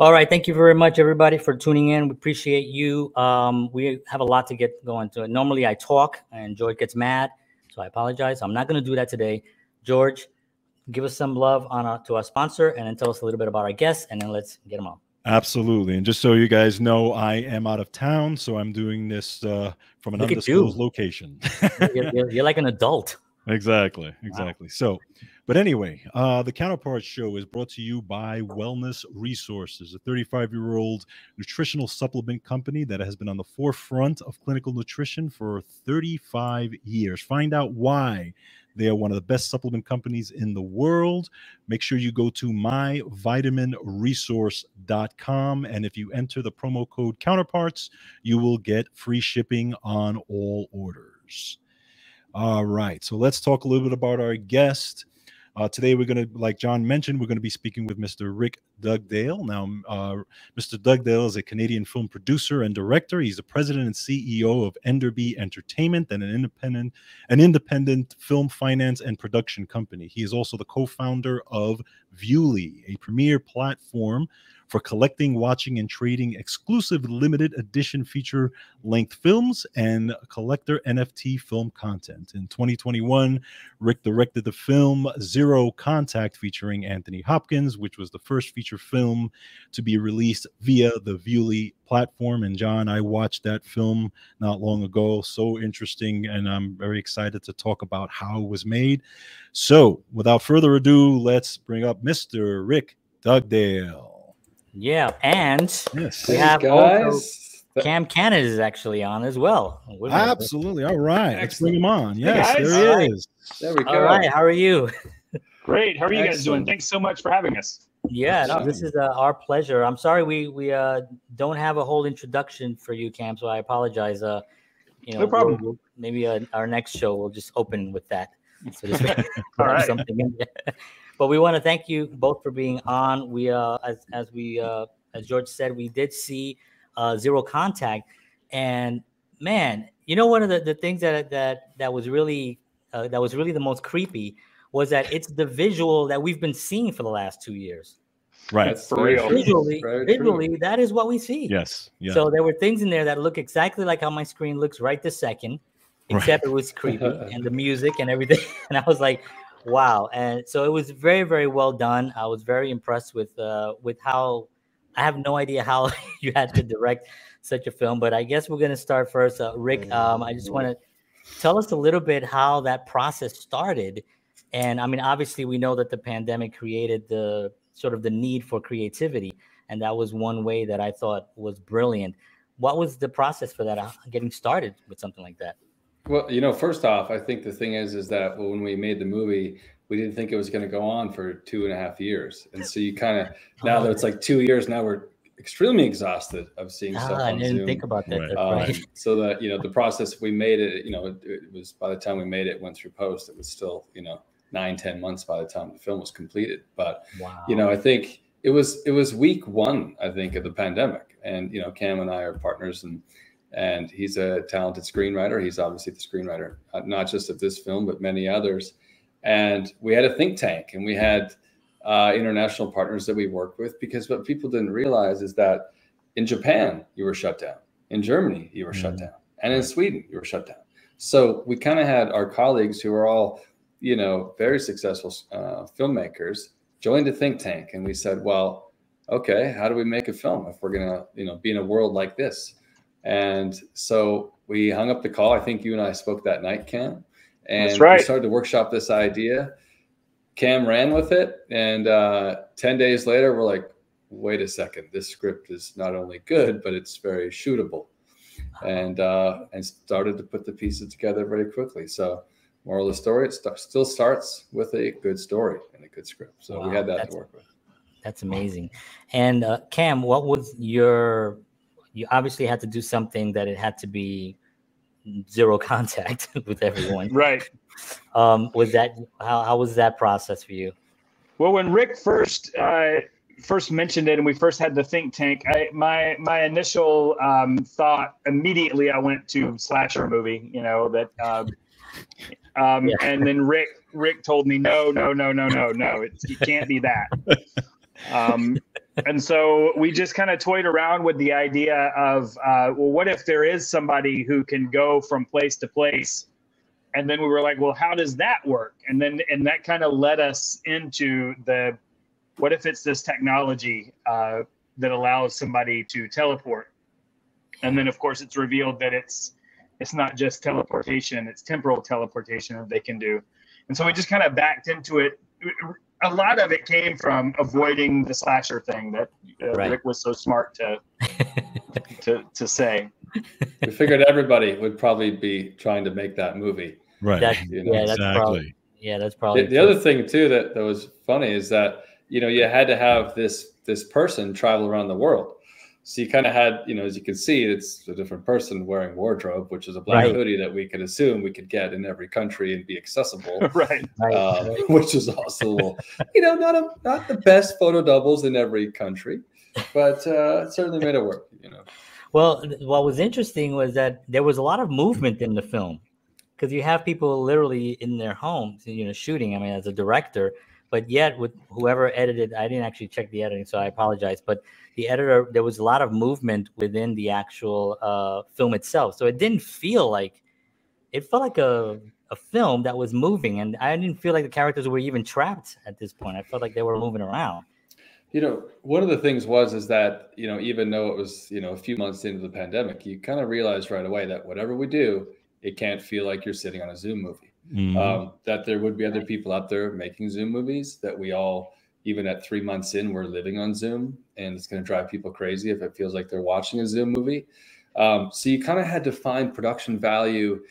All right. Thank you very much, everybody, for tuning in. We appreciate you. Um, we have a lot to get going to. Normally, I talk and George gets mad, so I apologize. I'm not going to do that today. George, give us some love on our, to our sponsor, and then tell us a little bit about our guests, and then let's get them on. Absolutely. And just so you guys know, I am out of town, so I'm doing this uh, from an Look undisclosed location. you're, you're- you're like an adult. Exactly, exactly. So, but anyway, uh, the Counterparts Show is brought to you by Wellness Resources, a 35 year old nutritional supplement company that has been on the forefront of clinical nutrition for 35 years. Find out why they are one of the best supplement companies in the world. Make sure you go to myvitaminresource.com. And if you enter the promo code Counterparts, you will get free shipping on all orders. All right. So let's talk a little bit about our guest. Uh, today, we're going to, like John mentioned, we're going to be speaking with Mr. Rick Dugdale. Now, uh, Mr. Dugdale is a Canadian film producer and director. He's the president and CEO of Enderby Entertainment and an independent, an independent film finance and production company. He is also the co-founder of Viewly, a premier platform for collecting, watching, and trading exclusive limited edition feature length films and collector NFT film content. In 2021, Rick directed the film Zero Contact featuring Anthony Hopkins, which was the first feature film to be released via the Viewly platform. And John, I watched that film not long ago. So interesting. And I'm very excited to talk about how it was made. So without further ado, let's bring up Mr. Rick Dugdale. Yeah, and Yes. we Hey, have also guys. Cam Cannon is actually on as well. We're Absolutely. All right. Let's bring him on. Hey, Yes, guys. there he is. There we go. All right, how are you? Great. How are you guys doing? Thanks so much for having us. Yeah, no, this is uh, our pleasure. I'm sorry we we uh, don't have a whole introduction for you, Cam. So I apologize. Uh, you know, No problem. we'll- we'll- maybe uh, our next show we'll just open with that. So just All right. something in there. But we want to thank you both for being on. We uh, as as we uh, as George said, we did see uh, zero contact, and man, you know one of the, the things that that that was really uh, that was really the most creepy was that it's the visual that we've been seeing for the last two years Right. That's For real. visually, visually, that is what we see. Yes. Yeah. So there were things in there that look exactly like how my screen looks right this second, Right. except it was creepy and the music and everything. And I was like, wow. And so it was very, very well done. I was very impressed with uh with how I have no idea how you had to direct such a film, but I guess we're gonna start first. Uh, Rick, um, I just want to tell us a little bit how that process started. And I mean, obviously, we know that the pandemic created the sort of the need for creativity, and that was one way that I thought was brilliant. What was the process for that, uh, getting started with something like that? Well, you know, first off, I think the thing is, is that when we made the movie, we didn't think it was going to go on for two and a half years, and so you kind of now that it's like two years, now we're extremely exhausted of seeing stuff Ah, I didn't Zoom. think about that. Right. Um, right. so that you know the process we made it you know it, it was by the time we made it went through post it was still you know nine ten months by the time the film was completed. But Wow. you know i think it was it was week one i think of the pandemic. And you know cam and i are partners and and he's a talented screenwriter. He's obviously the screenwriter uh, not just of this film but many others. And we had a think tank and we had uh, international partners that we worked with because what people didn't realize is that in japan you were shut down. In germany you were shut Mhm. down. And in sweden you were shut down. So we kind of had our colleagues who were all you know very successful uh, filmmakers joined a think tank and we said well okay how do we make a film if we're gonna you know be in a world like this? And so we hung up the call. I think you and i spoke that night cam and right. we started to workshop this idea. Cam ran with it and uh, 10 days later we're like wait a second this script is not only good but it's very shootable. And uh, and started to put the pieces together very quickly. So moral of the story it st- still starts with a good story and a good script so we had that to work with That's amazing. And uh, Cam, what was your? You obviously had to do something that it had to be zero contact with everyone. Right. Um, was that how, how was that process for you? Well, when Rick first uh, first mentioned it, and we first had the think tank, I, my my initial um, thought immediately I went to slasher movie. You know that, um, um, Yeah. and then Rick Rick told me no, no, no, no, no, no, it can't be that. Um, and so we just kind of toyed around with the idea of, uh, well, what if there is somebody who can go from place to place? And then we were like, well, how does that work? And then, and that kind of led us into the, what if it's this technology uh, that allows somebody to teleport? And then, of course, it's revealed that it's, it's not just teleportation; it's temporal teleportation that they can do. And so we just kind of backed into it a lot of it came from avoiding the slasher thing that uh, right. Rick was so smart to to to say. We figured everybody would probably be trying to make that movie. Right. That's, you know? Yeah, that's exactly. probably. Yeah, that's probably. The, the other thing too that, that was funny is that you know you had to have this this person travel around the world so you kind of had, you know, as you can see, it's a different person wearing wardrobe, which is a black right. hoodie that we could assume we could get in every country and be accessible, right? Uh, which is also, you know, not a not the best photo doubles in every country, but uh, certainly made it work. You know. Well, what was interesting was that there was a lot of movement in the film because you have people literally in their homes, you know, shooting. I mean, as a director, but yet with whoever edited, I didn't actually check the editing, so I apologize. But the editor, there was a lot of movement within the actual uh, film itself, so it didn't feel like it felt like a a film that was moving, and I didn't feel like the characters were even trapped at this point. I felt like they were moving around. You know, one of the things was is that you know even though it was you know a few months into the pandemic, you kind of realized right away that whatever we do, it can't feel like you're sitting on a Zoom movie mm-hmm. um, that there would be other people out there making Zoom movies that we all, even at three months in, we're living on Zoom, and it's going to drive people crazy if it feels like they're watching a Zoom movie. Um, so you kind of had to find production value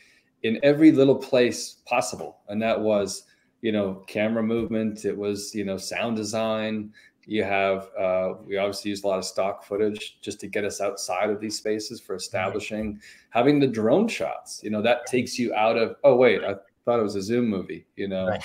in every little place possible, and that was, you know, camera movement. It was, you know, sound design. You have, uh, we obviously used a lot of stock footage just to get us outside of these spaces for establishing. Having the drone shots, you know, that takes you out of, oh, wait, I thought it was a Zoom movie. You know, right.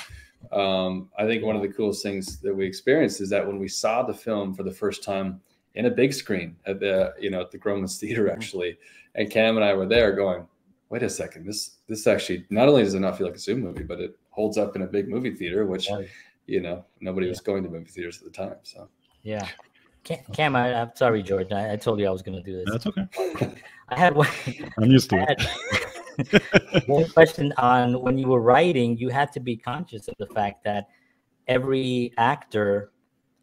Um, I think one of the coolest things that we experienced is that when we saw the film for the first time in a big screen at the you know at the Grauman's Theater mm-hmm. actually, and Cam and I were there going, wait a second, this this actually not only does it not feel like a Zoom movie, but it holds up in a big movie theater, which right. you know nobody yeah. was going to movie theaters at the time. So yeah. Cam, I, am sorry, George. I, I, told you I was going to do this. That's okay. I had one. I'm used to it. one question on when you were writing, you had to be conscious of the fact that every actor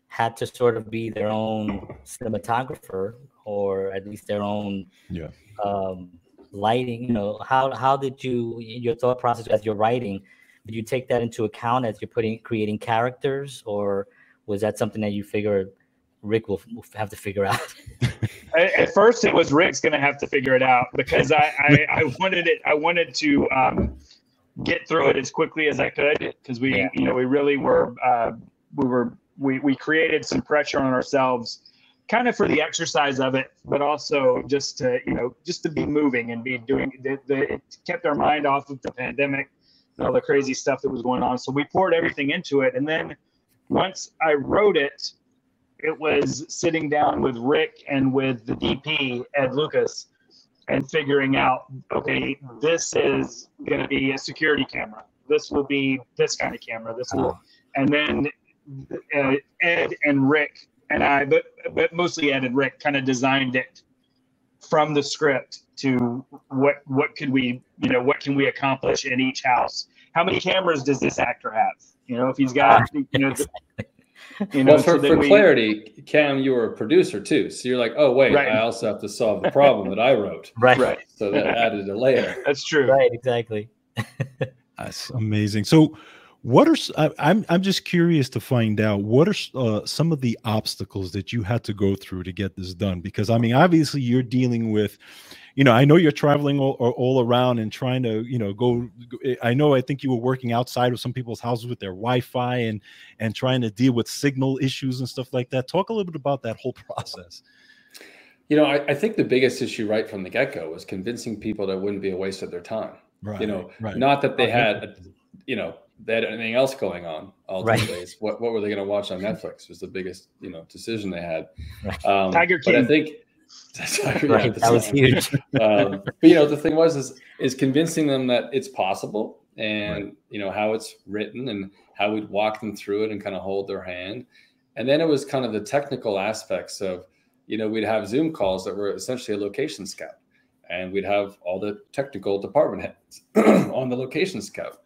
had to sort of be their own cinematographer or at least their own yeah. um, lighting. You know, how how did you your thought process as you're writing? Did you take that into account as you're putting creating characters, or was that something that you figured Rick will, will have to figure out. at first, it was Rick's going to have to figure it out because I, I, I wanted it. I wanted to um, get through it as quickly as I could because we, yeah. you know, we really were, uh, we were, we, we created some pressure on ourselves kind of for the exercise of it, but also just to, you know, just to be moving and be doing the, the it kept our mind off of the pandemic and all the crazy stuff that was going on. So we poured everything into it. And then once I wrote it, it was sitting down with Rick and with the DP Ed Lucas and figuring out okay this is going to be a security camera. This will be this kind of camera. This will and then uh, Ed and Rick and I but but mostly Ed and Rick kind of designed it from the script to what what could we you know what can we accomplish in each house? How many cameras does this actor have? You know if he's got you know You know, well, for, so for we, clarity, Cam, you were a producer too. So you're like, oh, wait, right. I also have to solve the problem that I wrote. Right. Right. So that added a layer. That's true. Right. Exactly. That's amazing. So, what are I, I'm I'm just curious to find out what are uh, some of the obstacles that you had to go through to get this done? Because I mean, obviously, you're dealing with you know, I know you're traveling all, all around and trying to, you know, go. I know. I think you were working outside of some people's houses with their Wi-Fi and and trying to deal with signal issues and stuff like that. Talk a little bit about that whole process. You know, I, I think the biggest issue right from the get-go was convincing people that it wouldn't be a waste of their time. Right. You know, right. not that they had, you know, they had anything else going on all right. days. What what were they going to watch on Netflix was the biggest, you know, decision they had. Um, Tiger King. But I think right, that was huge. um, but you know, the thing was is is convincing them that it's possible, and right. you know how it's written, and how we'd walk them through it, and kind of hold their hand. And then it was kind of the technical aspects of, you know, we'd have Zoom calls that were essentially a location scout, and we'd have all the technical department heads on the location scout,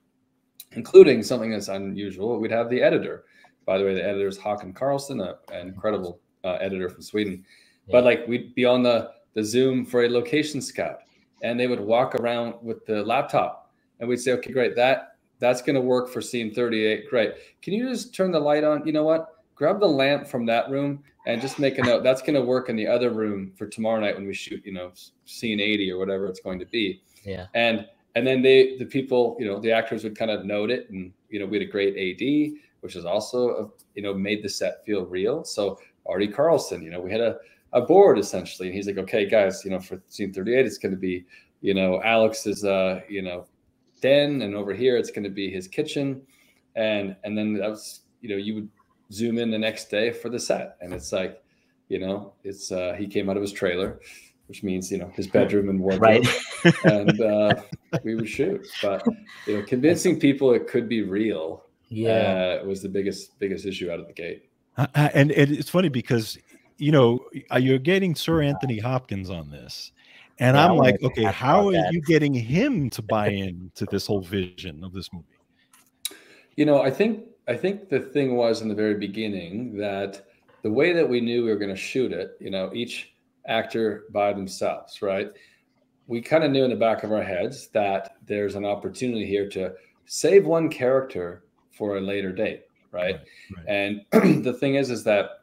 including something that's unusual. We'd have the editor. By the way, the editor is Håkan Carlson, an incredible uh, editor from Sweden. Yeah. But like we'd be on the the Zoom for a location scout, and they would walk around with the laptop, and we'd say, okay, great, that that's going to work for scene 38. Great. Can you just turn the light on? You know what? Grab the lamp from that room and just make a note. That's going to work in the other room for tomorrow night when we shoot, you know, scene 80 or whatever it's going to be. Yeah. And and then they, the people, you know, the actors would kind of note it, and you know, we had a great AD, which is also, a, you know, made the set feel real. So Artie Carlson, you know, we had a a board essentially, and he's like, okay, guys, you know, for scene 38, it's going to be, you know, Aleks's, uh, you know, den, and over here it's going to be his kitchen, and and then that was you know you would zoom in the next day for the set, and it's like you know it's uh, he came out of his trailer, which means you know his bedroom and wardrobe, right. and uh, we would shoot. But you know, convincing people it could be real, yeah, uh, was the biggest biggest issue out of the gate. Uh, uh and, and it's funny because you know Uh, you're getting Sir Anthony Hopkins on this, and yeah, I'm like, okay, how are that. you getting him to buy into this whole vision of this movie? You know, I think I think the thing was in the very beginning that the way that we knew we were going to shoot it, you know, each actor by themselves, right? We kind of knew in the back of our heads that there's an opportunity here to save one character for a later date, right? right, right. And the thing is, is that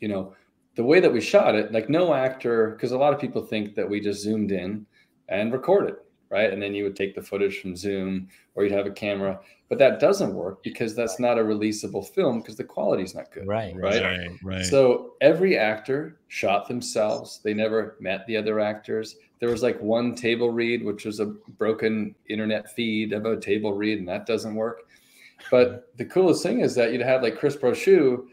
you know the way that we shot it, like no actor, because a lot of people think that we just zoomed in and recorded, right? And then you would take the footage from Zoom or you'd have a camera, but that doesn't work because that's not a releasable film because the quality is not good. Right, right. Right. Right. So every actor shot themselves. They never met the other actors. There was like one table read, which was a broken internet feed of a table read, and that doesn't work. But the coolest thing is that you'd have like Chris Brochu,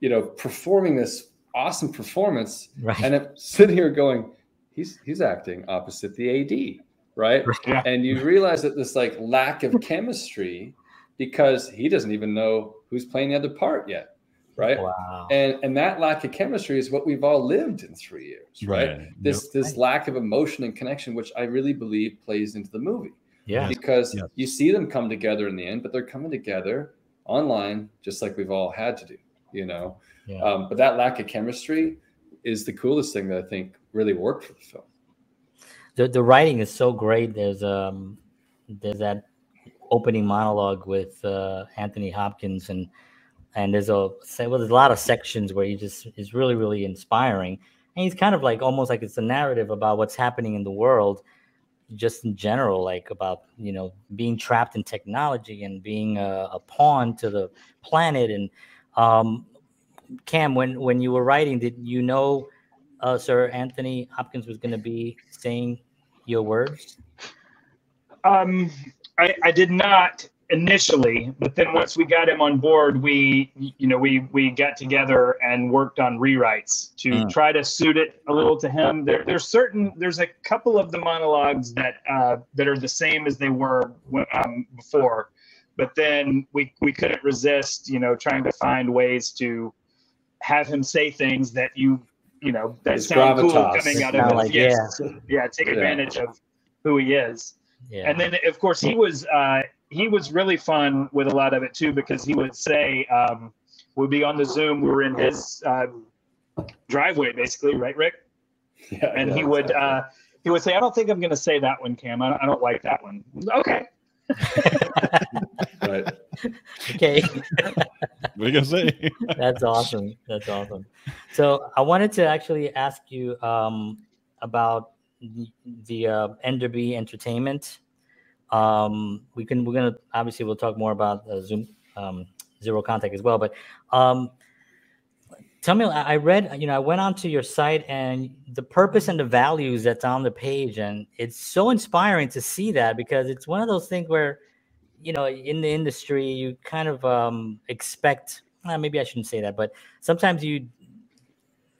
you know, performing this awesome performance, right. and I'm sitting here going, he's he's acting opposite the AD, right? Yeah. And you realize that this like lack of chemistry because he doesn't even know who's playing the other part yet, right? Wow. And and that lack of chemistry is what we've all lived in three years, right? right. This yep. this lack of emotion and connection, which I really believe plays into the movie. Yeah. Because you see them come together in the end, but they're coming together online just like we've all had to do, you know. Yeah. Um, but that lack of chemistry is the coolest thing that I think really worked for the film. The the writing is so great. There's um there's that opening monologue with uh, Anthony Hopkins and and there's a well, there's a lot of sections where he just is really really inspiring and he's kind of like almost like it's a narrative about what's happening in the world just in general like about you know being trapped in technology and being a, a pawn to the planet and um, Cam, when when you were writing, did you know uh, Sir Anthony Hopkins was going to be saying your words? Um, I, I did not initially, but then once we got him on board, we you know we we got together and worked on rewrites to mm. try to suit it a little to him. There, there's certain there's a couple of the monologues that uh, that are the same as they were um, before, but then we we couldn't resist you know trying to find ways to have him say things that you you know that His sound gravitas. cool coming out of him. Like, yes. yeah. yeah, take advantage yeah. of who he is. Yeah. And then of course he was uh, he was really fun with a lot of it too because he would say um, we'd be on the Zoom. We were in his uh, driveway basically, right, Rick? Yeah. And yeah, he would exactly. uh, he would say, "I don't think I'm going to say that one, Cam. I don't, I don't like that one." Okay. right. Okay. what are you gonna say? That's awesome. That's awesome. So I wanted to actually ask you um, about the, the uh, Enderby Entertainment. Um, we can. We're gonna obviously we'll talk more about uh, Zoom um, Zero Contact as well, but um, tell me i read you know i went onto your site and the purpose and the values that's on the page and it's so inspiring to see that because it's one of those things where you know in the industry you kind of um, expect well, maybe i shouldn't say that but sometimes you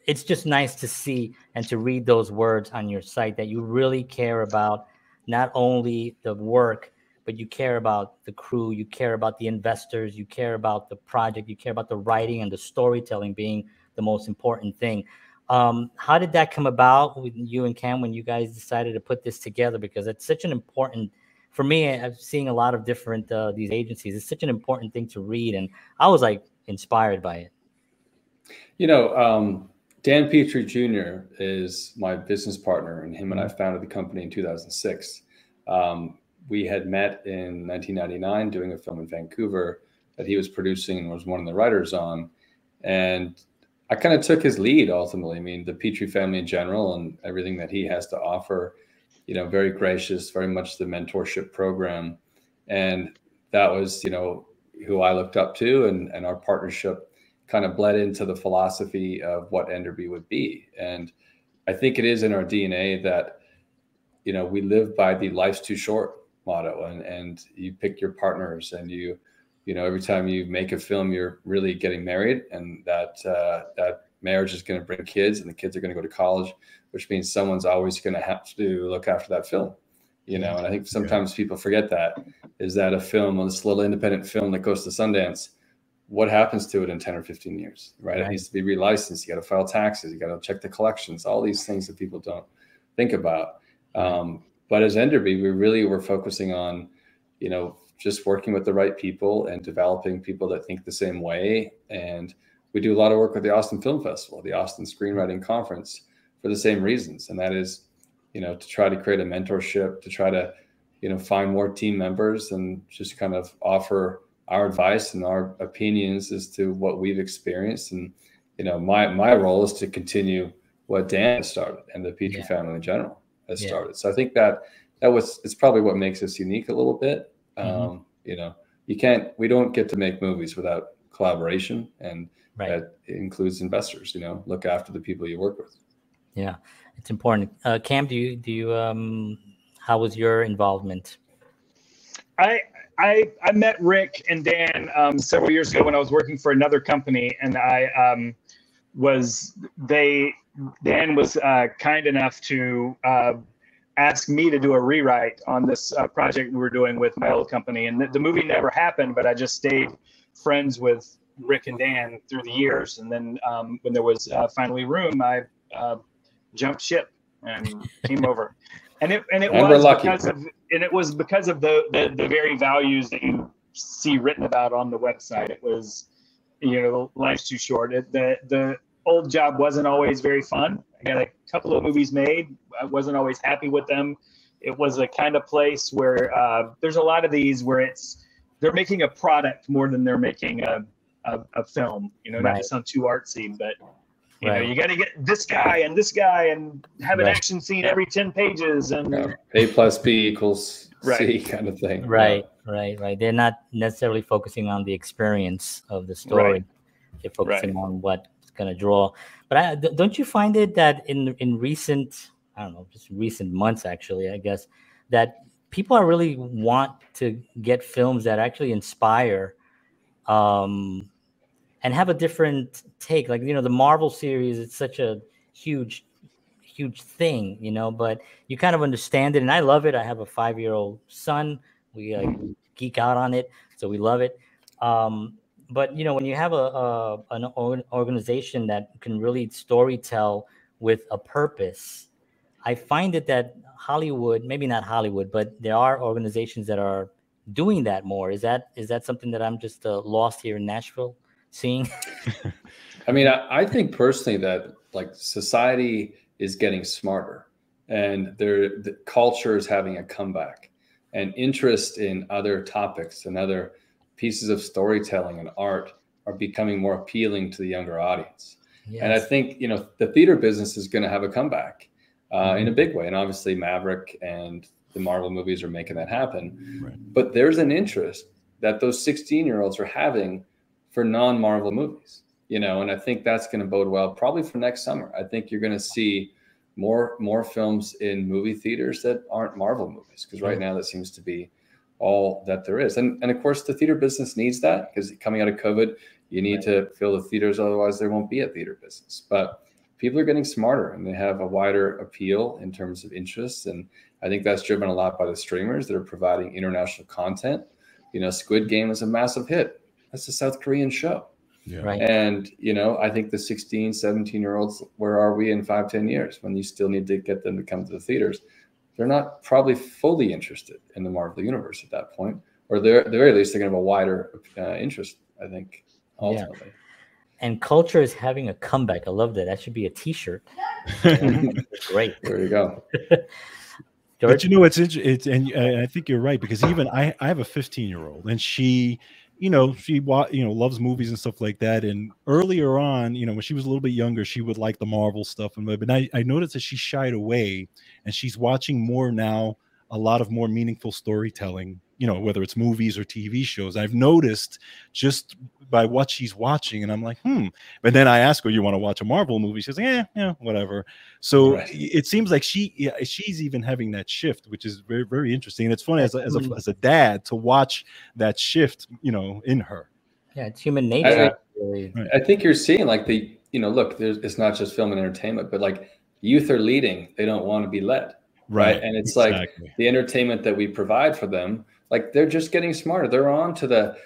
it's just nice to see and to read those words on your site that you really care about not only the work but you care about the crew, you care about the investors, you care about the project, you care about the writing and the storytelling being the most important thing. Um, how did that come about with you and Cam when you guys decided to put this together? Because it's such an important, for me, I'm seeing a lot of different uh, these agencies. It's such an important thing to read, and I was like inspired by it. You know, um, Dan Petrie Jr. is my business partner, and him and I founded the company in 2006. Um, we had met in 1999 doing a film in Vancouver that he was producing and was one of the writers on. And I kind of took his lead ultimately. I mean, the Petrie family in general and everything that he has to offer, you know, very gracious, very much the mentorship program. And that was, you know, who I looked up to and, and our partnership kind of bled into the philosophy of what Enderby would be. And I think it is in our DNA that, you know, we live by the life's too short motto and, and you pick your partners and you, you know, every time you make a film, you're really getting married and that, uh, that marriage is going to bring kids and the kids are going to go to college, which means someone's always going to have to look after that film you know and i think sometimes yeah. people forget that is that a film this little independent film that goes to sundance what happens to it in 10 or 15 years, right? right. It needs to be relicensed. You got to file taxes. You got to check the collections, all these things that people don't think about. Um, but as Enderby, we really were focusing on, you know, just working with the right people and developing people that think the same way. And we do a lot of work with the Austin Film Festival, the Austin Screenwriting Conference for the same reasons. And that is, you know, to try to create a mentorship, to try to, you know, find more team members and just kind of offer our advice and our opinions as to what we've experienced. And you know, my my role is to continue what Dan has started and the Petrie yeah. family in general has yeah. started. So I think that that was it's probably what makes us unique a little bit. Mm-hmm. Um, you know, you can't we don't get to make movies without collaboration, and right. that includes investors. You know, look after the people you work with. Yeah, it's important. Uh, Cam, do you do you um, how was your involvement? I I I met Rick and Dan um, several years ago when I was working for another company, and I um, was they Dan was uh, kind enough to uh, ask me to do a rewrite on this uh, project we were doing with my old company, and the, the, movie never happened, but I just stayed friends with Rick and Dan through the years, and then um, when there was uh, finally room, I uh, jumped ship and came over and it and it and was because of and it was because of the, the the very values that you see written about on the website. It was, you know, life's too short. It, the the old job wasn't always very fun. I got a couple of movies made. I wasn't always happy with them. It was a kind of place where uh, there's a lot of these where it's they're making a product more than they're making a a, a film. You know, right. not to sound too artsy, but you right. know, you got to get this guy and this guy and have an right. action scene every 10 pages and yeah. A plus B equals right. C kind of thing. Right, yeah. right, right. They're not necessarily focusing on the experience of the story. They're focusing on what's to draw. But I, don't you find it that in in recent, I don't know, just recent months actually, I guess, that people are really want to get films that actually inspire um and have a different take. Like you know, the Marvel series, it's such a huge, huge thing, you know. But you kind of understand it, and I love it. I have a five-year-old son. We uh, geek out on it, so we love it. Um, but you know, when you have a, a an organization that can really story tell with a purpose, I find it that Hollywood, maybe not Hollywood, but there are organizations that are doing that more. Is that is that something that I'm just uh, lost here in Nashville? seeing? I mean, I, I, think personally that like society is getting smarter and their the culture is having a comeback and interest in other topics and other pieces of storytelling and art are becoming more appealing to the younger audience. Yes. And I think, you know, the theater business is going to have a comeback uh, mm-hmm. in a big way. And obviously Maverick and the Marvel movies are making that happen. Right. But there's an interest that those 16 year olds are having for non-Marvel movies, you know, and I think that's going to bode well probably for next summer. I think you're going to see more more films in movie theaters that aren't Marvel movies because right now that seems to be all that there is. And and of course the theater business needs that because coming out of COVID, you need to fill the theaters otherwise there won't be a theater business. But people are getting smarter and they have a wider appeal in terms of interests. And I think that's driven a lot by the streamers that are providing international content. You know, Squid Game is a massive hit. That's a South Korean show. Yeah. Right. And, you know, I think the 16, 17 year olds, where are we in five, 10 years when you still need to get them to come to the theaters? They're not probably fully interested in the Marvel universe at that point, or they're at the very least, they're going to have a wider uh, interest, I think, ultimately. And culture is having a comeback. I love that. That should be a T-shirt. Great. There you go. But George? you know, it's inter- it's and I I think you're right because even I I have a 15 year old and she, you know, she you know loves movies and stuff like that. And earlier on, you know, when she was a little bit younger, she would like the Marvel stuff and but I I noticed that she shied away and she's watching more now a lot of more meaningful storytelling you know whether it's movies or tv shows i've noticed just by what she's watching and i'm like hmm but then i ask her you want to watch a marvel movie she's like yeah yeah whatever so Right. it seems like she yeah, she's even having that shift which is very very interesting and it's funny as a, as a, as a dad to watch that shift you know in her Yeah, it's human nature. I- really. I think you're seeing like the, you know, look, there's it's not just film and entertainment, but like youth are leading, they don't want to be led. Right. And it's like the entertainment that we provide for them, like they're just getting smarter. They're on to the,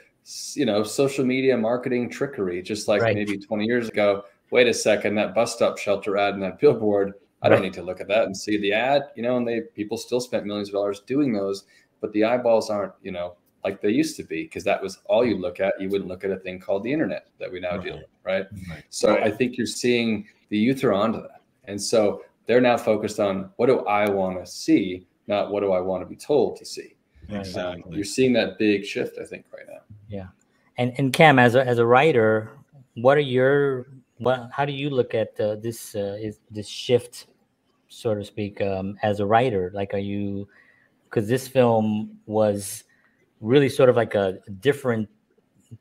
you know, social media marketing trickery, just like Right. maybe 20 years ago. Wait a second, that bus stop shelter ad and that billboard, I don't Right. need to look at that and see the ad, you know, and they people still spent millions of dollars doing those, but the eyeballs aren't, you know, like they used to be, because that was all you look at. You wouldn't look at a thing called the internet that we now deal with, right? Right. So Right. I think you're seeing the youth are onto that. And so they're now focused on what do I want to see, not what do I want to be told to see. Exactly you're seeing that big shift, I think, right now. Yeah. And and Cam, as a as a writer, what are your what? How do you look at uh, this uh, is this shift, so to speak, um, as a writer? Like, are you because this film was really sort of like a different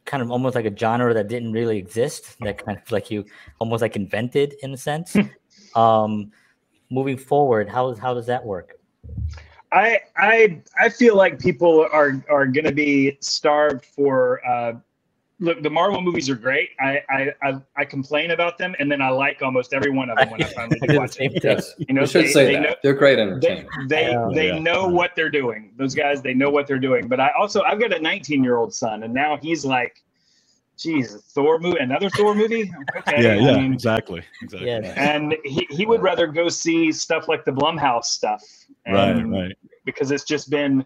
kind of almost like a genre that didn't really exist that kind of like you almost like invented in a sense um moving forward how how does that work I I I feel like people are are going to be starved for. Uh, look, the Marvel movies are great. I, I I I complain about them, and then I like almost every one of them when I finally do do watch same it. Yes, You know, you should they- say they that. know- They're great They entertainment. they Yeah. they Yeah. know what they're doing. Those guys, they know what they're doing. But I also I've got a 19 year old son, and now he's like, "Geez, Thor movie, another Thor movie." Okay, yeah I yeah mean, exactly exactly Yeah. and he, he would rather go see stuff like the Blumhouse stuff. right And- right because it's just been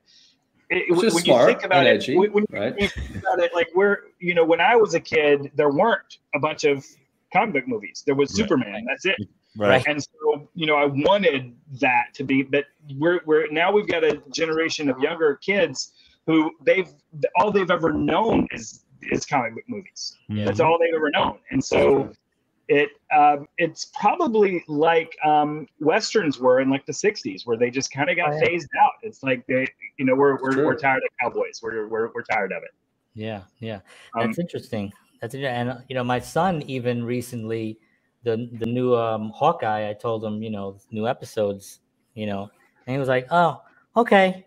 it, Which when smart you think about and it edgy, when, when right? you think about it like we're you know when i was a kid there weren't a bunch of comic book movies there was Right. superman that's it right and so you know i wanted that to be but we're we're now we've got a generation of younger kids who they've all they've ever known is is comic book movies. Mhm. that's all they've ever known. And so it um, it's probably like um, westerns were in like the 60s where they just kind of got Oh, yeah. phased out. It's like they you know we're we're, we're tired of cowboys. We're, we're we're tired of it. Yeah yeah. Um, that's interesting. That's interesting. and you know my son even recently the the new um hawkeye i told him you know new episodes you know and he was like oh okay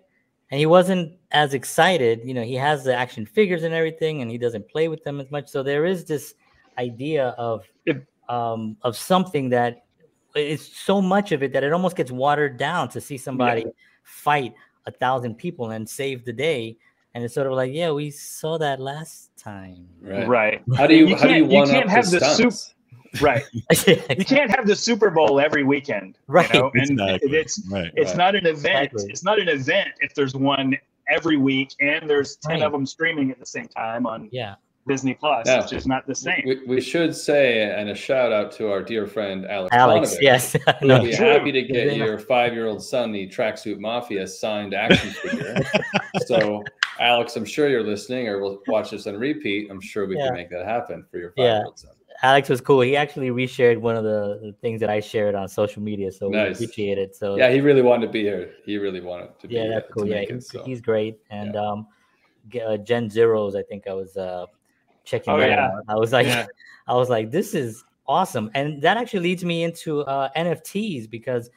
and he wasn't as excited you know he has the action figures and everything and he doesn't play with them as much. So there is this idea of If- um of something that it's so much of it that it almost gets watered down to see somebody fight a thousand people and save the day. And it's sort of like yeah we saw that last time. Right. right. How do you, You how do you can't- you one can't have the the soup- stunts? Right you can't have the super bowl every weekend Right. you know? and exactly it's right it's Right. not an event Exactly. it's not an event if there's one every week and there's 10 Right. of them streaming at the same time on yeah disney plus Yeah. it's just not the same We, we should say, and a shout out to our dear friend Aleks. aleks Paunovic. yes We'll be True. happy to get Yeah. your five-year-old son the Tracksuit Mafia signed action figure. so, Aleks, I'm sure you're listening, or will watch this on repeat. I'm sure we Yeah. can make that happen for your Yeah. five-year-old son. Aleks was cool. He actually reshared one of the, the things that I shared on social media, so Nice. we appreciate it. So Yeah, he really wanted to be here. He really wanted to be yeah, here that's cool. Yeah, make it, he's, so. he's great. And um, uh, Gen Zeroes, I think I was uh checking Oh, that yeah. out. I was like, Yeah. I was like, this is awesome, and that actually leads me into uh, NFTs because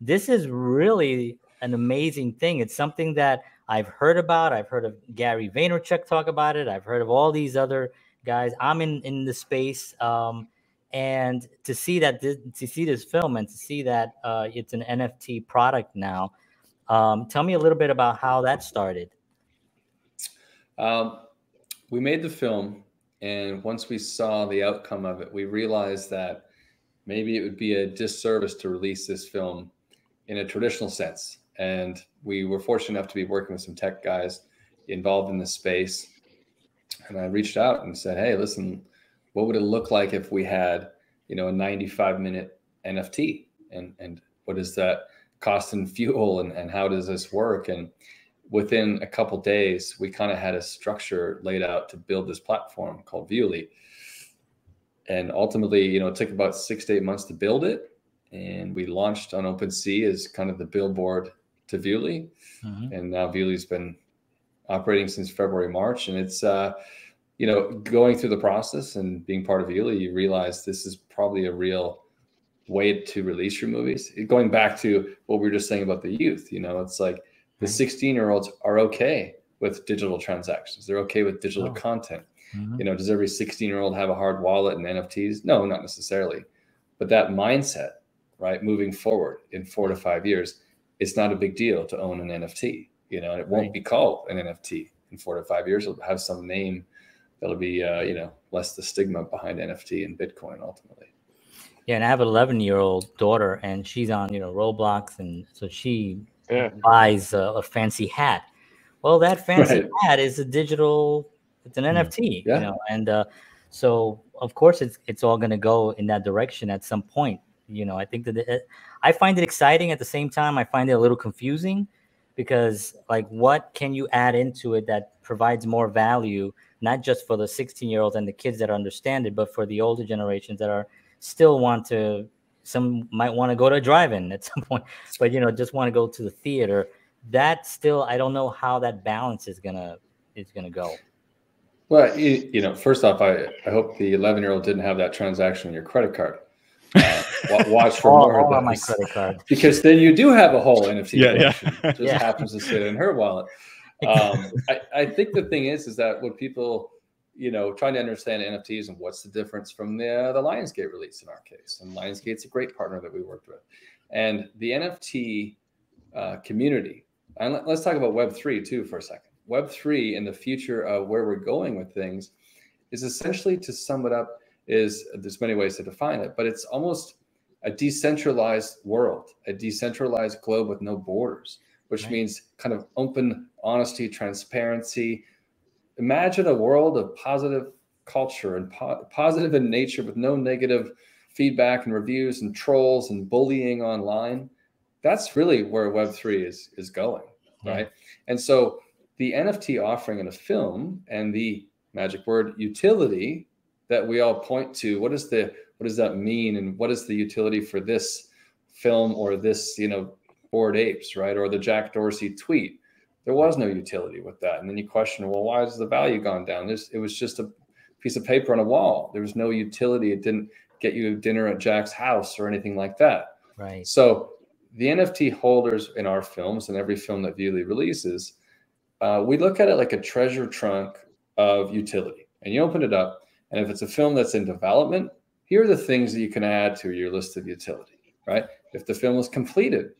this is really an amazing thing. It's something that I've heard about. I've heard of Gary Vaynerchuk talk about it. I've heard of all these other guys. I'm in in the space, um, and to see that to see this film and to see that uh, it's an NFT product now. Um, tell me a little bit about how that started. Um, we made the film, and once we saw the outcome of it, we realized that maybe it would be a disservice to release this film in a traditional sense. And we were fortunate enough to be working with some tech guys involved in this space. And I reached out and said, "Hey, listen, what would it look like if we had, you know, a 95 minute NFT? And and what is that cost in fuel and, and how does this work?" And within a couple days, we kind of had a structure laid out to build this platform called Viewly. And ultimately, you know, it took about six to eight months to build it. And we launched on OpenSea as kind of the billboard to Viewly. Mm-hmm. And now Viewly's been operating since February, March. And it's, uh, you know, going through the process and being part of Viewly, you realize this is probably a real way to release your movies. Going back to what we were just saying about the youth, you know, it's like the 16 year olds are okay with digital transactions. They're okay with digital oh. content. Mm-hmm. You know, does every 16 year old have a hard wallet and NFTs? No, not necessarily. But that mindset, right, moving forward in four to five years, it's not a big deal to own an NFT. You know, and it won't right. be called an NFT in four to five years. It'll have some name that'll be, uh, you know, less the stigma behind NFT and Bitcoin ultimately. Yeah, and I have an 11 year old daughter, and she's on, you know, Roblox, and so she yeah. buys a, a, fancy hat. Well, that fancy right. hat is a digital, it's an NFT, yeah. you know, and uh, so of course it's it's all going to go in that direction at some point. You know, I think that it, I find it exciting at the same time. I find it a little confusing because like what can you add into it that provides more value not just for the 16 year olds and the kids that understand it but for the older generations that are still want to some might want to go to a drive-in at some point but you know just want to go to the theater. That still i don't know how that balance is gonna is gonna go. Well you, you know first off i i hope the 11 year old didn't have that transaction on your credit card uh, watch for all, more all of my credit card because then you do have a whole nft yeah, yeah. just yeah. happens to sit in her wallet um, I, I think the thing is is that what people you know, trying to understand NFTs and what's the difference from the uh, the Lionsgate release in our case. And Lionsgate's a great partner that we worked with, and the NFT uh, community. And let, us talk about Web three too for a second. Web three and the future of where we're going with things is essentially to sum it up is there's many ways to define it, but it's almost a decentralized world, a decentralized globe with no borders, which right. means kind of open honesty, transparency, imagine a world of positive culture and po- positive in nature with no negative feedback and reviews and trolls and bullying online that's really where web3 is is going yeah. right and so the nft offering in a film and the magic word utility that we all point to what is the what does that mean and what is the utility for this film or this you know bored apes right or the jack dorsey tweet there was no utility with that. And then you question, well, why has the value gone down? This it was just a piece of paper on a wall. There was no utility. It didn't get you dinner at Jack's house or anything like that. Right. So the NFT holders in our films and every film that Viewly releases, uh, we look at it like a treasure trunk of utility. And you open it up, and if it's a film that's in development, here are the things that you can add to your list of utility. Right. If the film is completed,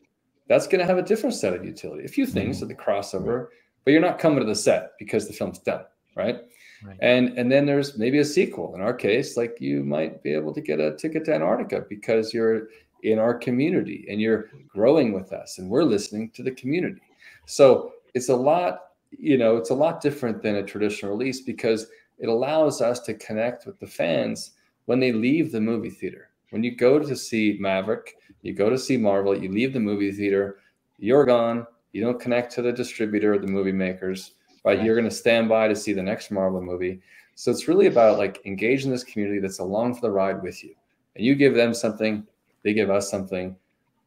that's going to have a different set of utility. A few things mm-hmm. at the crossover, but you're not coming to the set because the film's done, right? right? And and then there's maybe a sequel. In our case, like you might be able to get a ticket to Antarctica because you're in our community and you're growing with us and we're listening to the community. So it's a lot, you know, it's a lot different than a traditional release because it allows us to connect with the fans when they leave the movie theater. When you go to see Maverick, you go to see Marvel, you leave the movie theater, you're gone. You don't connect to the distributor or the movie makers, right? You're going to stand by to see the next Marvel movie. So it's really about like engaging this community that's along for the ride with you. And you give them something, they give us something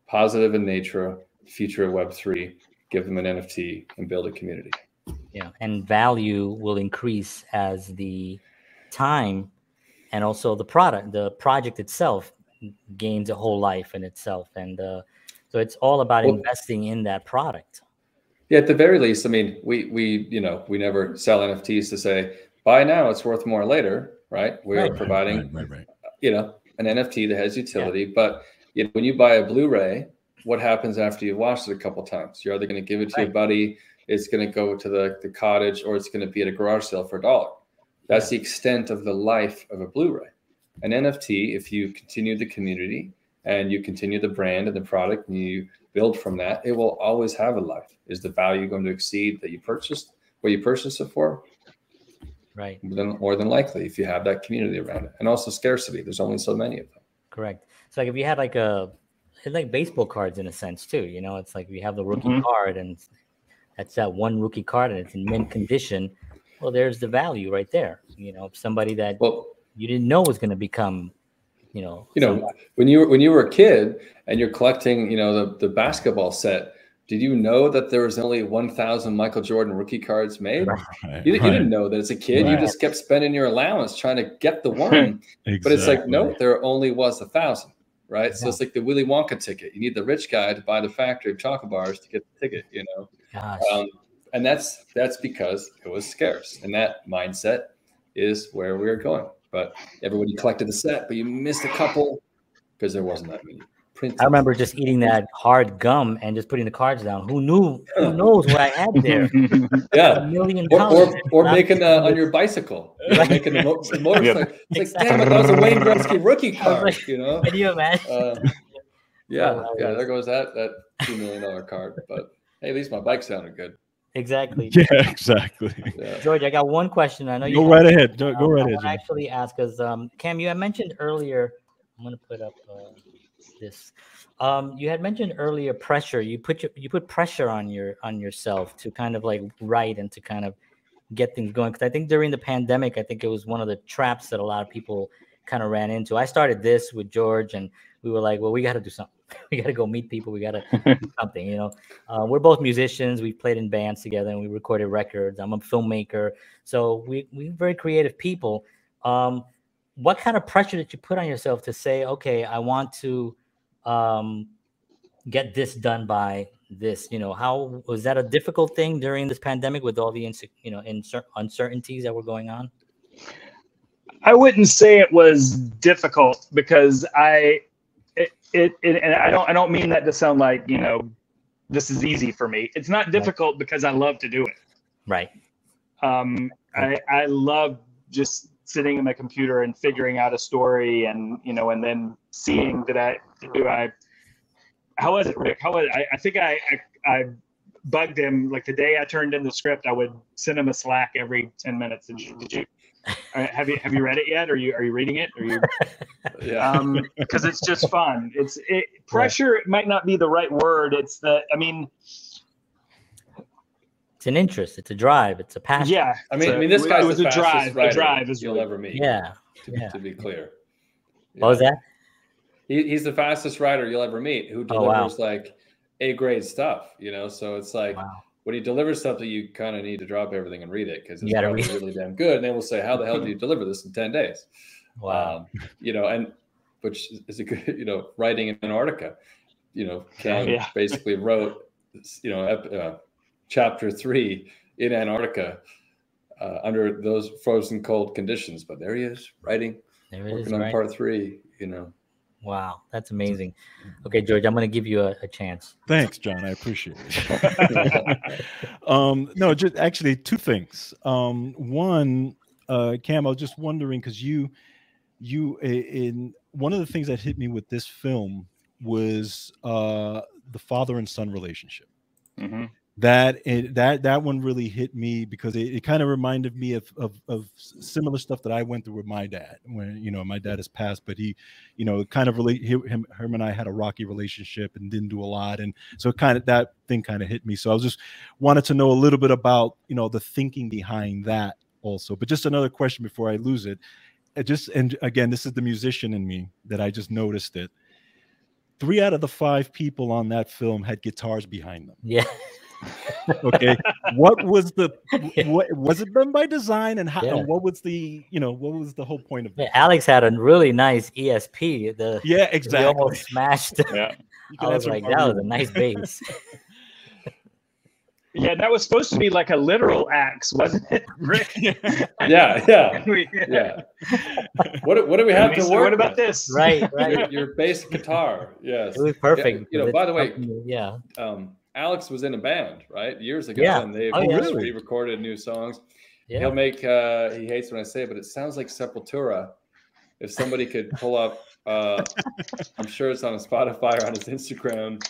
positive in nature, future of Web3, give them an NFT and build a community. Yeah. And value will increase as the time and also the product, the project itself gains a whole life in itself. And uh, so it's all about well, investing in that product. Yeah, at the very least, I mean, we we you know we never sell NFTs to say buy now, it's worth more later, right? We're right, providing, right, right, you know, an NFT that has utility. Yeah. But you know, when you buy a Blu-ray, what happens after you've watched it a couple times? You're either going to give it to right. your buddy, it's going to go to the, the cottage, or it's going to be at a garage sale for a dollar. That's the extent of the life of a Blu-ray. An NFT, if you continue the community and you continue the brand and the product and you build from that, it will always have a life. Is the value going to exceed that you purchased what you purchased it for? Right. Then more than likely, if you have that community around it, and also scarcity. There's only so many of them. Correct. So like if you had like a it's like baseball cards in a sense too. You know, it's like you have the rookie mm-hmm. card and that's that one rookie card and it's in mint condition. Well, there's the value right there. You know, somebody that well, you didn't know was going to become, you know, you know, somebody. when you were when you were a kid and you're collecting, you know, the the basketball set. Did you know that there was only 1,000 Michael Jordan rookie cards made? Right, you, you didn't know that as a kid. Right. You just kept spending your allowance trying to get the one. exactly. But it's like, no, there only was a thousand right? Yeah. So it's like the Willy Wonka ticket. You need the rich guy to buy the factory of chocolate bars to get the ticket, you know. Um, and that's that's because it was scarce, and that mindset is where we are going. But everybody collected the set, but you missed a couple because there wasn't that many. I remember just eating that hard gum and just putting the cards down. Who knew? Who knows what I had there? yeah, a million or, or, or making uh, on your bicycle, right. making the, mo- the motorcycle. Yep. It's exactly. like, damn, that was a Wayne Gretzky rookie card. Like, you know? Can you imagine? Uh, yeah, oh, yeah. There goes that that two million dollar card. But hey, at least my bike sounded good. Exactly. Yeah, exactly. Yeah. George, I got one question. I know you go right ahead. Go, go right ahead. I actually ask because um, Cam, you had mentioned earlier. I'm going to put up. Uh, this. Um, you had mentioned earlier pressure. You put your, you put pressure on your on yourself to kind of like write and to kind of get things going. Because I think during the pandemic, I think it was one of the traps that a lot of people kind of ran into. I started this with George, and we were like, well, we got to do something. we got to go meet people. We got to do something. You know, uh, we're both musicians. We played in bands together, and we recorded records. I'm a filmmaker, so we we very creative people. Um, what kind of pressure did you put on yourself to say, okay, I want to um, get this done by this? You know, how was that a difficult thing during this pandemic with all the you know uncertainties that were going on? I wouldn't say it was difficult because I it, it, it, and I don't I don't mean that to sound like you know this is easy for me. It's not difficult right. because I love to do it. Right. Um, I I love just sitting in my computer and figuring out a story and you know and then seeing that I do I how was it Rick? How was it? I, I think I, I I bugged him like the day I turned in the script I would send him a slack every 10 minutes. Did you, did you have you have you read it yet? Are you are you reading it? Are you yeah. um because it's just fun. It's it pressure yeah. might not be the right word. It's the I mean it's an interest. It's a drive. It's a passion. Yeah, I mean, a, I mean, this guy was a drive. A drive is you'll ever meet. Yeah. To, yeah. to be clear. What was that? He, he's the fastest rider you'll ever meet who delivers oh, wow. like A grade stuff. You know, so it's like wow. when he delivers something, you kind of need to drop everything and read it because it's probably really damn good. And they will say, "How the hell do you deliver this in ten days?" Wow. Um, you know, and which is a good, you know, writing in Antarctica. You know, Cam yeah. basically wrote, you know, uh, chapter three in Antarctica uh, under those frozen cold conditions. But there he is writing, there working is, on right? part three, you know. Wow, that's amazing. Okay, George, I'm going to give you a, a, chance. Thanks, John. I appreciate it. um, no, just actually two things. Um, one, uh, Cam, I was just wondering because you, you in one of the things that hit me with this film was uh, the father and son relationship. Mm-hmm that it, that that one really hit me because it, it kind of reminded me of, of, of similar stuff that I went through with my dad when you know my dad has passed but he you know kind of really him him and I had a rocky relationship and didn't do a lot and so kind of that thing kind of hit me. So I was just wanted to know a little bit about you know the thinking behind that also but just another question before I lose it. Just and again this is the musician in me that I just noticed it. Three out of the five people on that film had guitars behind them. Yeah okay what was the what was it done by design and how yeah. what was the you know what was the whole point of it aleks had a really nice esp the yeah exactly almost smashed yeah i was like that was a nice bass Yeah, that was supposed to be like a literal axe, wasn't it, Rick? Yeah, yeah, yeah. What what do we have to So work? what about with? this? Right, right. Your, your bass guitar, yes. It was perfect. you know, by the way- something- yeah, Um, Aleks was in a band, right, years ago, Yeah. and they Oh, yeah. Re-recorded new songs. yeah. He'll make. Uh, he hates when I say it, but it sounds like Sepultura. If somebody could pull up, uh, I'm sure it's on his Spotify or on his Instagram.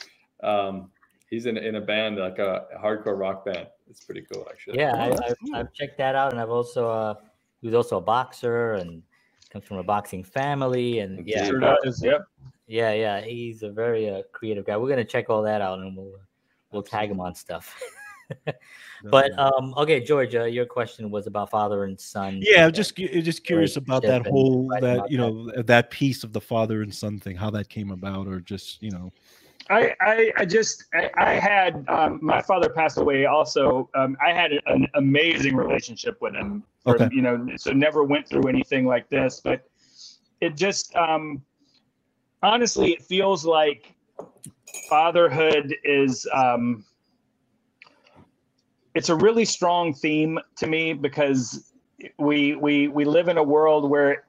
Um, he's in in a band like a hardcore rock band. It's pretty cool, actually. Yeah, Oh, I, I've, cool. I've checked that out, and I've also uh, he was also a boxer and comes from a boxing family, and yeah, Indeed. Sure does. Yep. yeah, yeah. He's a very uh, creative guy. We're gonna check all that out, and we'll we'll tag him on stuff. but um, okay, Georgia, your question was about father and son. yeah, I'm just just curious about that whole that you know that piece of the father and son thing, how that came about, or just you know. I, I, I just I, I had um, my father passed away also um, I had an amazing relationship with him for, Okay. you know so never went through anything like this but it just um, honestly it feels like fatherhood is um, it's a really strong theme to me because we we we live in a world where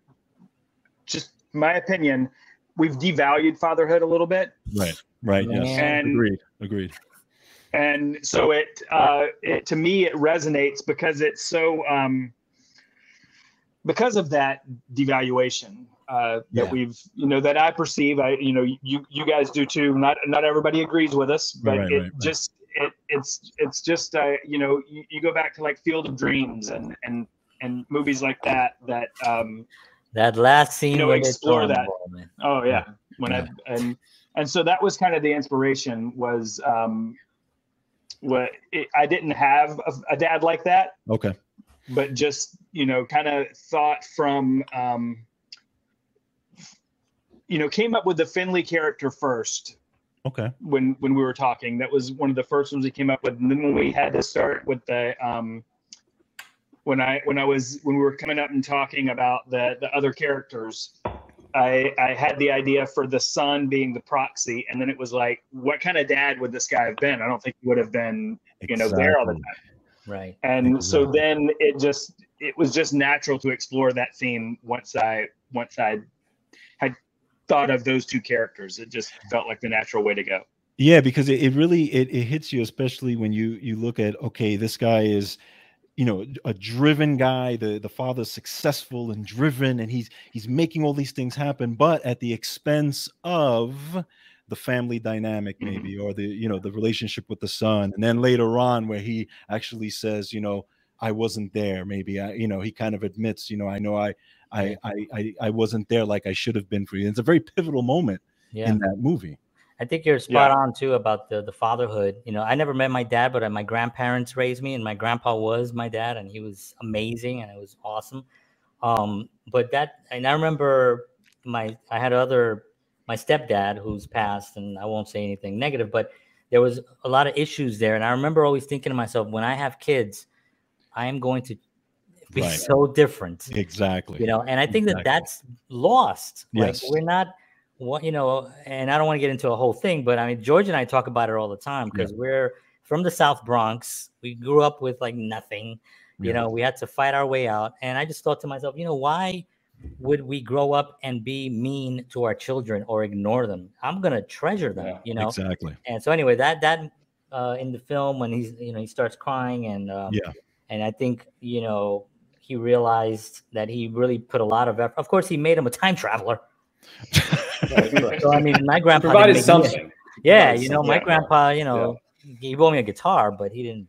just my opinion we've devalued fatherhood a little bit Right. Right. Yes. And- agreed. Agreed. and so it uh it to me it resonates because it's so um because of that devaluation uh that Yeah. we've you know that i perceive i you know you you guys do too not not everybody agrees with us but Right, it right, right. just it it's it's just uh you know you, you go back to like field of dreams and and and movies like that that um that last scene. You know, where explore throw that. oh, man. Oh yeah, when I and and so that was kind of the inspiration was um, what it, I didn't have a, a dad like that, Okay. but just you know, kind of thought from um, you know, came up with the Finley character first Okay. when when we were talking. That was one of the first ones we came up with, and then when we had to start with the um, when I when I was when we were coming up and talking about the the other characters, I I had the idea for the son being the proxy, and then it was like, what kind of dad would this guy have been? I don't think he would have been you know there all the time. Right. And so then it just it was just natural to explore that theme once I once I had thought of those two characters. It just felt like the natural way to go. Yeah, because it, it really it, it hits you, especially when you you look at okay, this guy is, you know, a driven guy. The the father's successful and driven, and he's he's making all these things happen, but at the expense of the family dynamic, Mhm. maybe, or the you know the relationship with the son. And then later on, where he actually says, you know, I wasn't there. Maybe I, you know, he kind of admits, you know, I know I I I I, I wasn't there like I should have been for you. It's a very pivotal moment Yeah. in that movie. I think you're spot on too about the the fatherhood. You know, I never met my dad, but uh, my grandparents raised me, and my grandpa was my dad, and he was amazing, and it was awesome. Um, but that, and I remember my I had other my stepdad who's passed, and I won't say anything negative, but there was a lot of issues there, and I remember always thinking to myself, when I have kids, I am going to be Right. so different Exactly. you know and i think that that's lost like Yes. we're not what you know and i don't want to get into a whole thing but i mean george and i talk about it all the time because we're from the south bronx we grew up with like nothing you Yeah. know we had to fight our way out and i just thought to myself you know why would we grow up and be mean to our children or ignore them i'm gonna treasure them Yeah, you know Exactly. and so anyway that that uh in the film when he's you know he starts crying and um, Yeah. and i think you know he realized that he really put a lot of effort of course he made him a time traveler so i mean my grandpa didn't Provided make me- something. yeah provided you know my something. grandpa you know he bought me a guitar but he didn't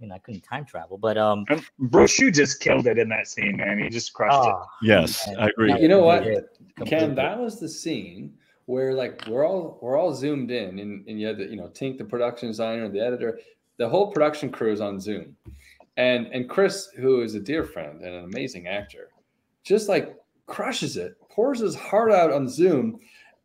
you know i couldn't time travel but um And Brochu, you just killed it in that scene, man. You just crushed it. ah, Yes, man, I agree. You know what? it, Ken, that was the scene where like we're all we're all zoomed in, and, and you had the, you know Tink, the production designer, the editor, the whole production crew is on Zoom, and and Chris, who is a dear friend and an amazing actor, just like crushes it, pours his heart out on Zoom,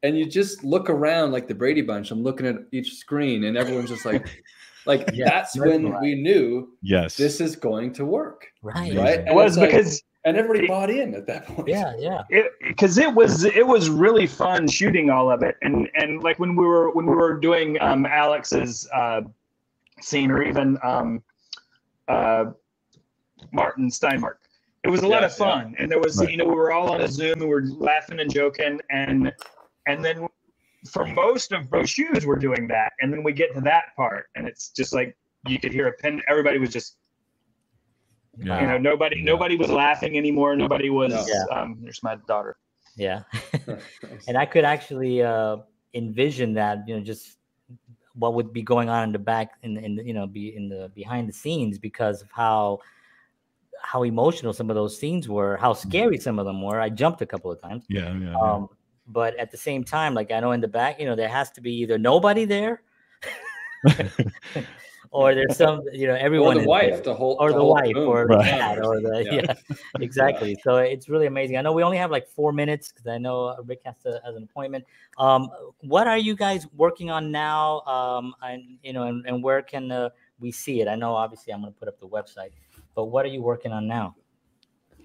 and you just look around like the Brady Bunch. I'm looking at each screen, and everyone's just like, like Yeah, that's when mesmerized. we knew Yes. this is going to work, right Amazing. right? It was it's like- because and everybody bought in at that point. yeah yeah it because it was it was really fun shooting all of it and and like when we were when we were doing um aleks's uh scene, or even um, uh, Martin Steinmark. It was a lot Yeah, of fun, and there was Right. you know we were all on a Zoom and we were laughing and joking, and and then for most of Brochu's we're doing that, and then we get to that part, and it's just like you could hear a pen. Everybody was just you know nobody Yeah. nobody was laughing anymore. Nobody was. Yeah. Um, there's my daughter. Yeah. and I could actually uh, envision that, you know, just what would be going on in the back, in, in the, you know, be in the behind the scenes because of how how emotional some of those scenes were, how scary some of them were. I jumped a couple of times. Yeah. Yeah. yeah. Um, but at the same time, like I know in the back, you know, there has to be either nobody there or there's some, you know, everyone or everyone the wife there. to hold or to the hold wife room. or the Right. cat or the Yeah. yeah, exactly so it's really amazing i know we only have like four minutes because i know uh, rick has to has an appointment um what are you guys working on now um and you know and, and where can uh, we see it i know obviously i'm going to put up the website but what are you working on now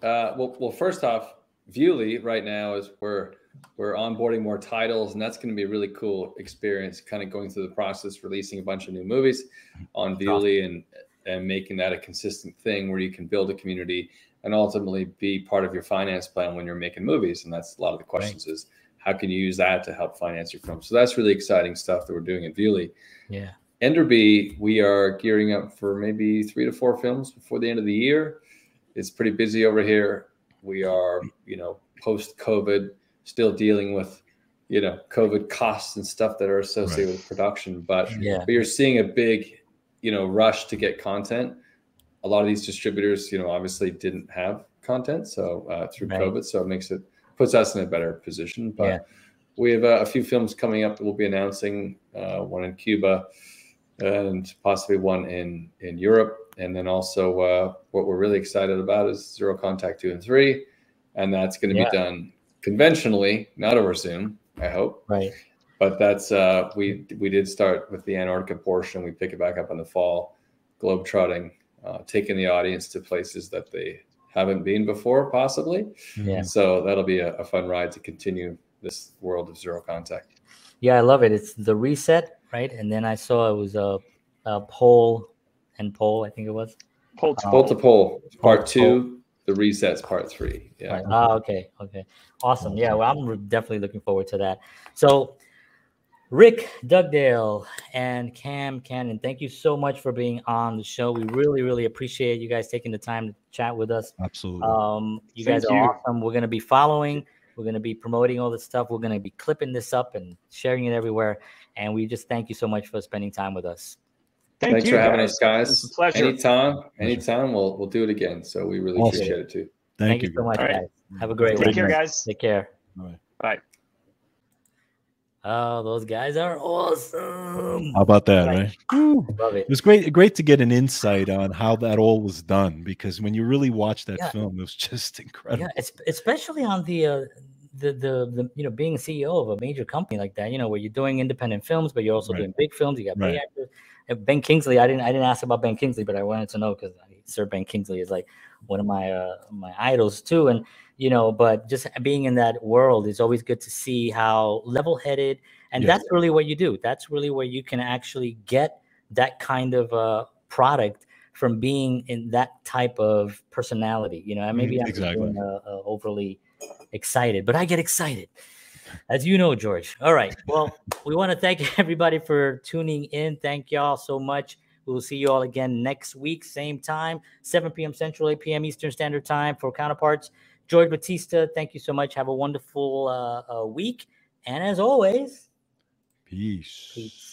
Uh, well, well, first off, Vuele right now is we're we're onboarding more titles, and that's going to be a really cool experience. Kind of going through the process, releasing a bunch of new movies on Awesome. And and making that a consistent thing where you can build a community and ultimately be part of your finance plan when you're making movies. And that's a lot of the questions is how can you use that to help finance your film? So that's really exciting stuff that we're doing at Vuele. yeah Enderby, we are gearing up for maybe three to four films before the end of the year. It's pretty busy over here. We are, you know, post COVID, still dealing with, you know, COVID costs and stuff that are associated with production. But yeah but you're seeing a big, you know, rush to get content. A lot of these distributors, you know, obviously didn't have content, so uh, through Right. COVID, so it makes it puts us in a better position. But Yeah. we have uh, a few films coming up that we'll be announcing. Uh, one in Cuba, and possibly one in in Europe. And then also, uh, what we're really excited about is Zero Contact two and three, and that's going to Yeah. be done conventionally, not over Zoom. I hope. Right. But that's uh we we did start with the antarctica portion. We pick it back up in the fall globe trotting uh, taking the audience to places that they haven't been before possibly. Yeah. So that'll be a, a fun ride to continue this world of zero contact. Yeah i love it. It's the reset right? And then i saw it was a, a poll and poll i think it was. Pull to pull to pull part to two the resets part three yeah Right. Ah, okay, okay, awesome. Yeah, well, I'm re- definitely looking forward to that. So, Rick Dugdale and Cam Cannon, thank you so much for being on the show. We really, really appreciate you guys taking the time to chat with us. Absolutely. Um, you Thank guys are you. awesome. We're gonna be following. We're gonna be promoting all this stuff. We're gonna be clipping this up and sharing it everywhere. And we just thank you so much for spending time with us. Thank thanks you, for having guys. us guys It's a pleasure. anytime anytime we'll we'll do it again so we really Awesome. appreciate it too Thank, you you. so much, All right. guys. Have a great Take one. care, guys. Take care. All right. Bye. Oh, those guys are awesome. How about that, Right. right? Love it. It was great, great to get an insight on how that all was done because when you really watch that Yeah. film, it was just incredible. Yeah, it's, especially on the, uh, the the the you know being CEO of a major company like that, you know, where you're doing independent films, but you're also Right. doing big films. You got big actors. Ben Kingsley, I didn't I didn't ask about Ben Kingsley, but I wanted to know because Sir Ben Kingsley is like one of my uh, my idols too, and you know, but just being in that world is always good to see how level headed, and that's really what you do. That's really where you can actually get that kind of uh, product from being in that type of personality. You know, maybe I'm exactly. being, uh, uh, overly excited, but I get excited, as you know, George. All right. Well, we want to thank everybody for tuning in. Thank y'all so much. We will see you all again next week, same time, 7 p.m. Central, 8 p.m. Eastern Standard Time for counterparts. George Batista, thank you so much. Have a wonderful uh, uh, week. And as always, Peace. peace.